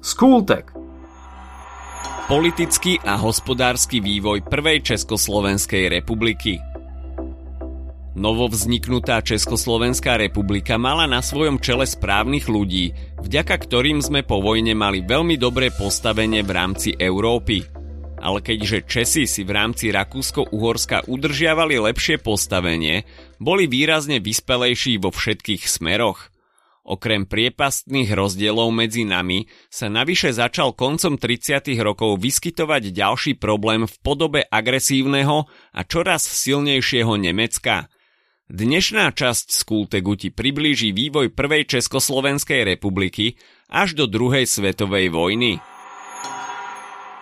Skultek. Politický a hospodársky vývoj prvej Československej republiky Novovzniknutá Československá republika mala na svojom čele správnych ľudí, vďaka ktorým sme po vojne mali veľmi dobré postavenie v rámci Európy. Ale keďže Česi si v rámci Rakúsko-Uhorska udržiavali lepšie postavenie, boli výrazne vyspelejší vo všetkých smeroch. Okrem priepastných rozdielov medzi nami sa navyše začal koncom 30. rokov vyskytovať ďalší problém v podobe agresívneho a čoraz silnejšieho Nemecka – Dnešná časť z Kultegu ti priblíži vývoj prvej Československej republiky až do druhej svetovej vojny.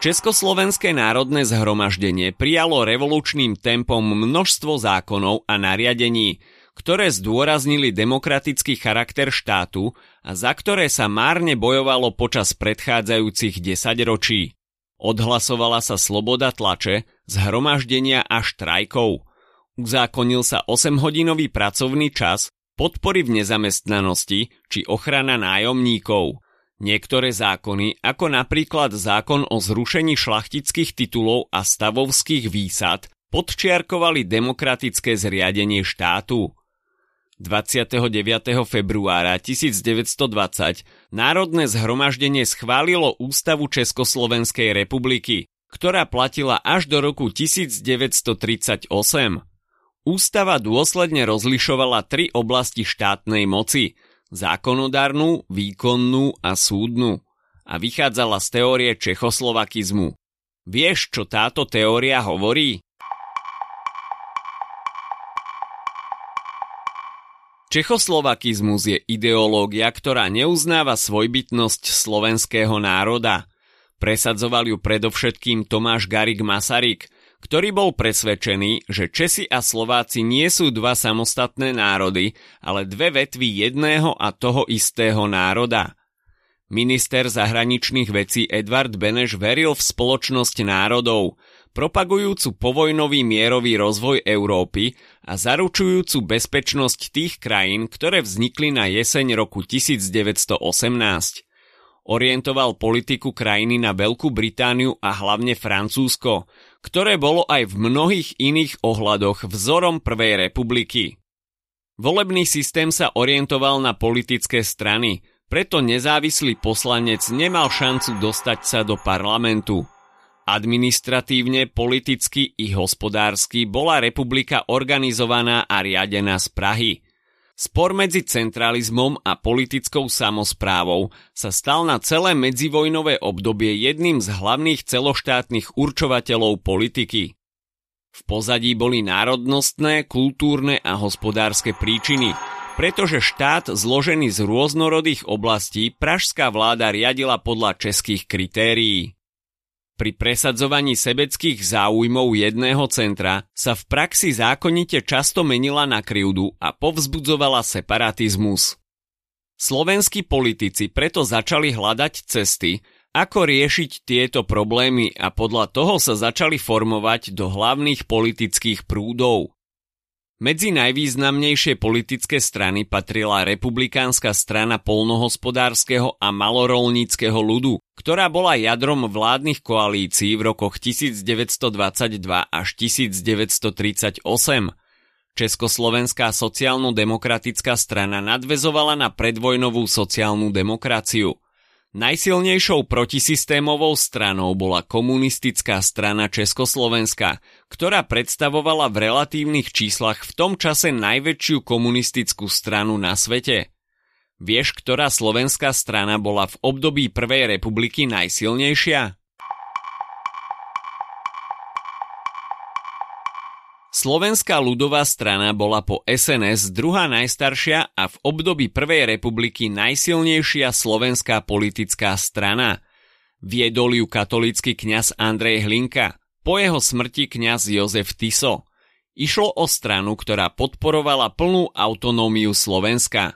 Československé národné zhromaždenie prijalo revolučným tempom množstvo zákonov a nariadení, ktoré zdôraznili demokratický charakter štátu a za ktoré sa márne bojovalo počas predchádzajúcich desaťročí. Odhlasovala sa sloboda tlače, zhromaždenia a štrajkov – Uzákonil sa 8-hodinový pracovný čas, podpory v nezamestnanosti či ochrana nájomníkov. Niektoré zákony, ako napríklad zákon o zrušení šlachtických titulov a stavovských výsad, podčiarkovali demokratické zriadenie štátu. 29. februára 1920 Národné zhromaždenie schválilo Ústavu Československej republiky, ktorá platila až do roku 1938. Ústava dôsledne rozlišovala tri oblasti štátnej moci zákonodárnu, výkonnú a súdnu a vychádzala z teórie čechoslovakizmu. Vieš, čo táto teória hovorí? Čechoslovakizmus je ideológia, ktorá neuznáva svojbytnosť slovenského národa. Presadzoval ju predovšetkým Tomáš Garik Masaryk – ktorý bol presvedčený, že Česi a Slováci nie sú dva samostatné národy, ale dve vetvy jedného a toho istého národa. Minister zahraničných vecí Edvard Beneš veril v spoločnosť národov, propagujúcu povojnový mierový rozvoj Európy a zaručujúcu bezpečnosť tých krajín, ktoré vznikli na jeseň roku 1918 orientoval politiku krajiny na Veľkú Britániu a hlavne Francúzsko, ktoré bolo aj v mnohých iných ohľadoch vzorom Prvej republiky. Volebný systém sa orientoval na politické strany, preto nezávislý poslanec nemal šancu dostať sa do parlamentu. Administratívne, politicky i hospodársky bola republika organizovaná a riadená z Prahy – Spor medzi centralizmom a politickou samozprávou sa stal na celé medzivojnové obdobie jedným z hlavných celoštátnych určovateľov politiky. V pozadí boli národnostné, kultúrne a hospodárske príčiny, pretože štát zložený z rôznorodých oblastí pražská vláda riadila podľa českých kritérií. Pri presadzovaní sebeckých záujmov jedného centra sa v praxi zákonite často menila na krivdu a povzbudzovala separatizmus. Slovenskí politici preto začali hľadať cesty, ako riešiť tieto problémy a podľa toho sa začali formovať do hlavných politických prúdov. Medzi najvýznamnejšie politické strany patrila republikánska strana polnohospodárskeho a malorolníckého ľudu, ktorá bola jadrom vládnych koalícií v rokoch 1922 až 1938. Československá sociálno-demokratická strana nadvezovala na predvojnovú sociálnu demokraciu – Najsilnejšou protisystémovou stranou bola komunistická strana Československa, ktorá predstavovala v relatívnych číslach v tom čase najväčšiu komunistickú stranu na svete. Vieš, ktorá slovenská strana bola v období Prvej republiky najsilnejšia? Slovenská ľudová strana bola po SNS druhá najstaršia a v období Prvej republiky najsilnejšia slovenská politická strana. Viedol ju katolícky kňaz Andrej Hlinka, po jeho smrti kňaz Jozef Tiso. Išlo o stranu, ktorá podporovala plnú autonómiu Slovenska.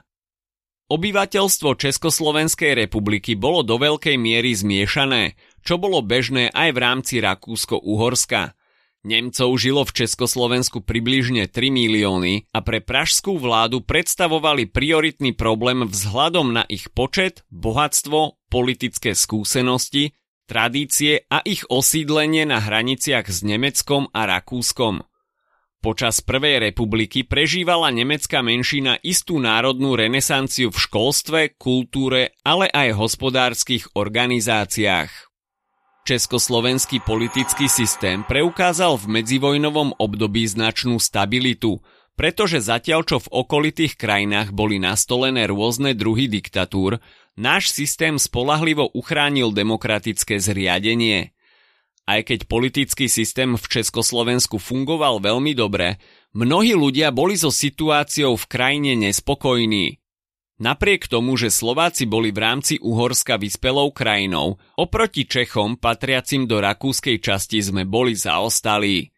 Obyvateľstvo Československej republiky bolo do veľkej miery zmiešané, čo bolo bežné aj v rámci Rakúsko-Uhorska – Nemcov žilo v Československu približne 3 milióny a pre pražskú vládu predstavovali prioritný problém vzhľadom na ich počet, bohatstvo, politické skúsenosti, tradície a ich osídlenie na hraniciach s Nemeckom a Rakúskom. Počas Prvej republiky prežívala nemecká menšina istú národnú renesanciu v školstve, kultúre, ale aj hospodárskych organizáciách. Československý politický systém preukázal v medzivojnovom období značnú stabilitu, pretože zatiaľ čo v okolitých krajinách boli nastolené rôzne druhy diktatúr, náš systém spolahlivo uchránil demokratické zriadenie. Aj keď politický systém v Československu fungoval veľmi dobre, mnohí ľudia boli so situáciou v krajine nespokojní. Napriek tomu, že Slováci boli v rámci Uhorska vyspelou krajinou, oproti Čechom patriacim do rakúskej časti sme boli zaostalí.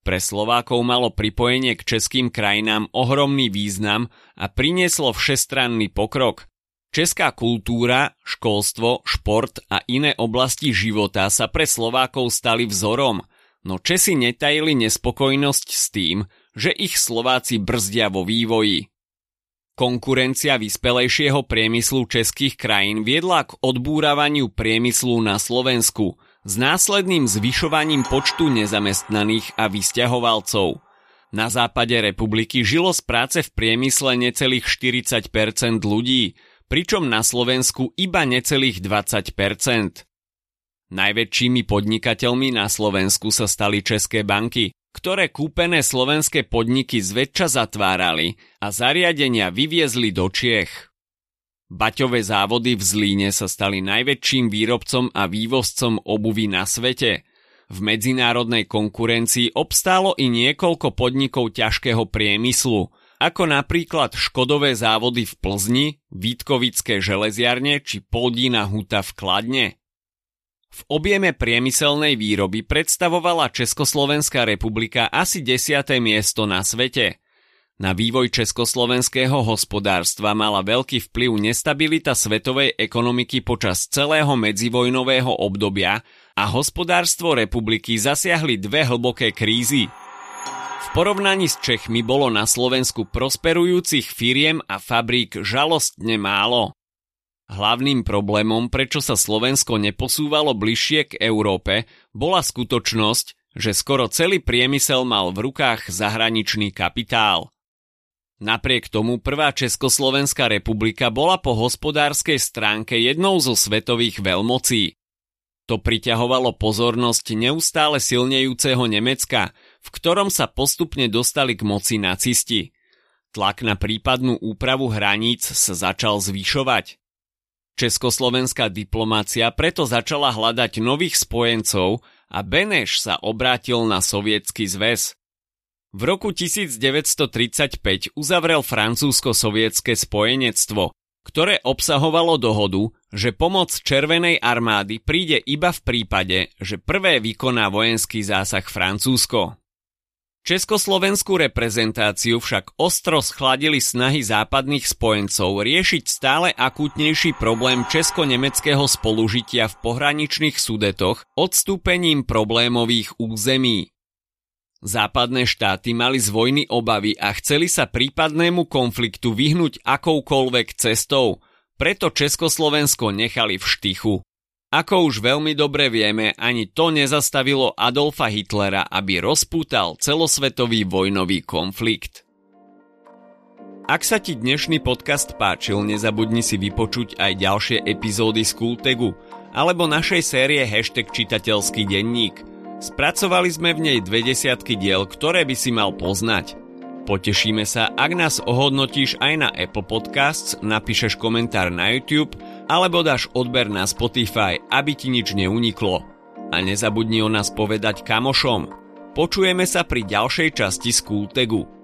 Pre Slovákov malo pripojenie k českým krajinám ohromný význam a prinieslo všestranný pokrok, Česká kultúra, školstvo, šport a iné oblasti života sa pre Slovákov stali vzorom, no Česi netajili nespokojnosť s tým, že ich Slováci brzdia vo vývoji. Konkurencia vyspelejšieho priemyslu českých krajín viedla k odbúravaniu priemyslu na Slovensku s následným zvyšovaním počtu nezamestnaných a vysťahovalcov. Na západe republiky žilo z práce v priemysle necelých 40% ľudí, pričom na Slovensku iba necelých 20%. Najväčšími podnikateľmi na Slovensku sa stali české banky, ktoré kúpené slovenské podniky zväčša zatvárali a zariadenia vyviezli do Čiech. Baťové závody v Zlíne sa stali najväčším výrobcom a vývozcom obuvy na svete. V medzinárodnej konkurencii obstálo i niekoľko podnikov ťažkého priemyslu – ako napríklad Škodové závody v Plzni, Vítkovické železiarne či Poldína Huta v Kladne. V objeme priemyselnej výroby predstavovala Československá republika asi 10. miesto na svete. Na vývoj československého hospodárstva mala veľký vplyv nestabilita svetovej ekonomiky počas celého medzivojnového obdobia a hospodárstvo republiky zasiahli dve hlboké krízy – porovnaní s Čechmi bolo na Slovensku prosperujúcich firiem a fabrík žalostne málo. Hlavným problémom, prečo sa Slovensko neposúvalo bližšie k Európe, bola skutočnosť, že skoro celý priemysel mal v rukách zahraničný kapitál. Napriek tomu prvá Československá republika bola po hospodárskej stránke jednou zo svetových veľmocí. To priťahovalo pozornosť neustále silnejúceho Nemecka, v ktorom sa postupne dostali k moci nacisti. Tlak na prípadnú úpravu hraníc sa začal zvyšovať. Československá diplomácia preto začala hľadať nových spojencov a Beneš sa obrátil na sovietský zväz. V roku 1935 uzavrel francúzsko-sovietské spojenectvo, ktoré obsahovalo dohodu, že pomoc Červenej armády príde iba v prípade, že prvé vykoná vojenský zásah Francúzsko. Československú reprezentáciu však ostro schladili snahy západných spojencov riešiť stále akútnejší problém česko-nemeckého spolužitia v pohraničných sudetoch odstúpením problémových území. Západné štáty mali z vojny obavy a chceli sa prípadnému konfliktu vyhnúť akoukoľvek cestou, preto Československo nechali v štychu. Ako už veľmi dobre vieme, ani to nezastavilo Adolfa Hitlera, aby rozpútal celosvetový vojnový konflikt. Ak sa ti dnešný podcast páčil, nezabudni si vypočuť aj ďalšie epizódy z Kultegu alebo našej série Hashtag čitateľský denník. Spracovali sme v nej dve desiatky diel, ktoré by si mal poznať. Potešíme sa, ak nás ohodnotíš aj na Apple Podcasts, napíšeš komentár na YouTube alebo dáš odber na Spotify, aby ti nič neuniklo. A nezabudni o nás povedať kamošom. Počujeme sa pri ďalšej časti Skultegu.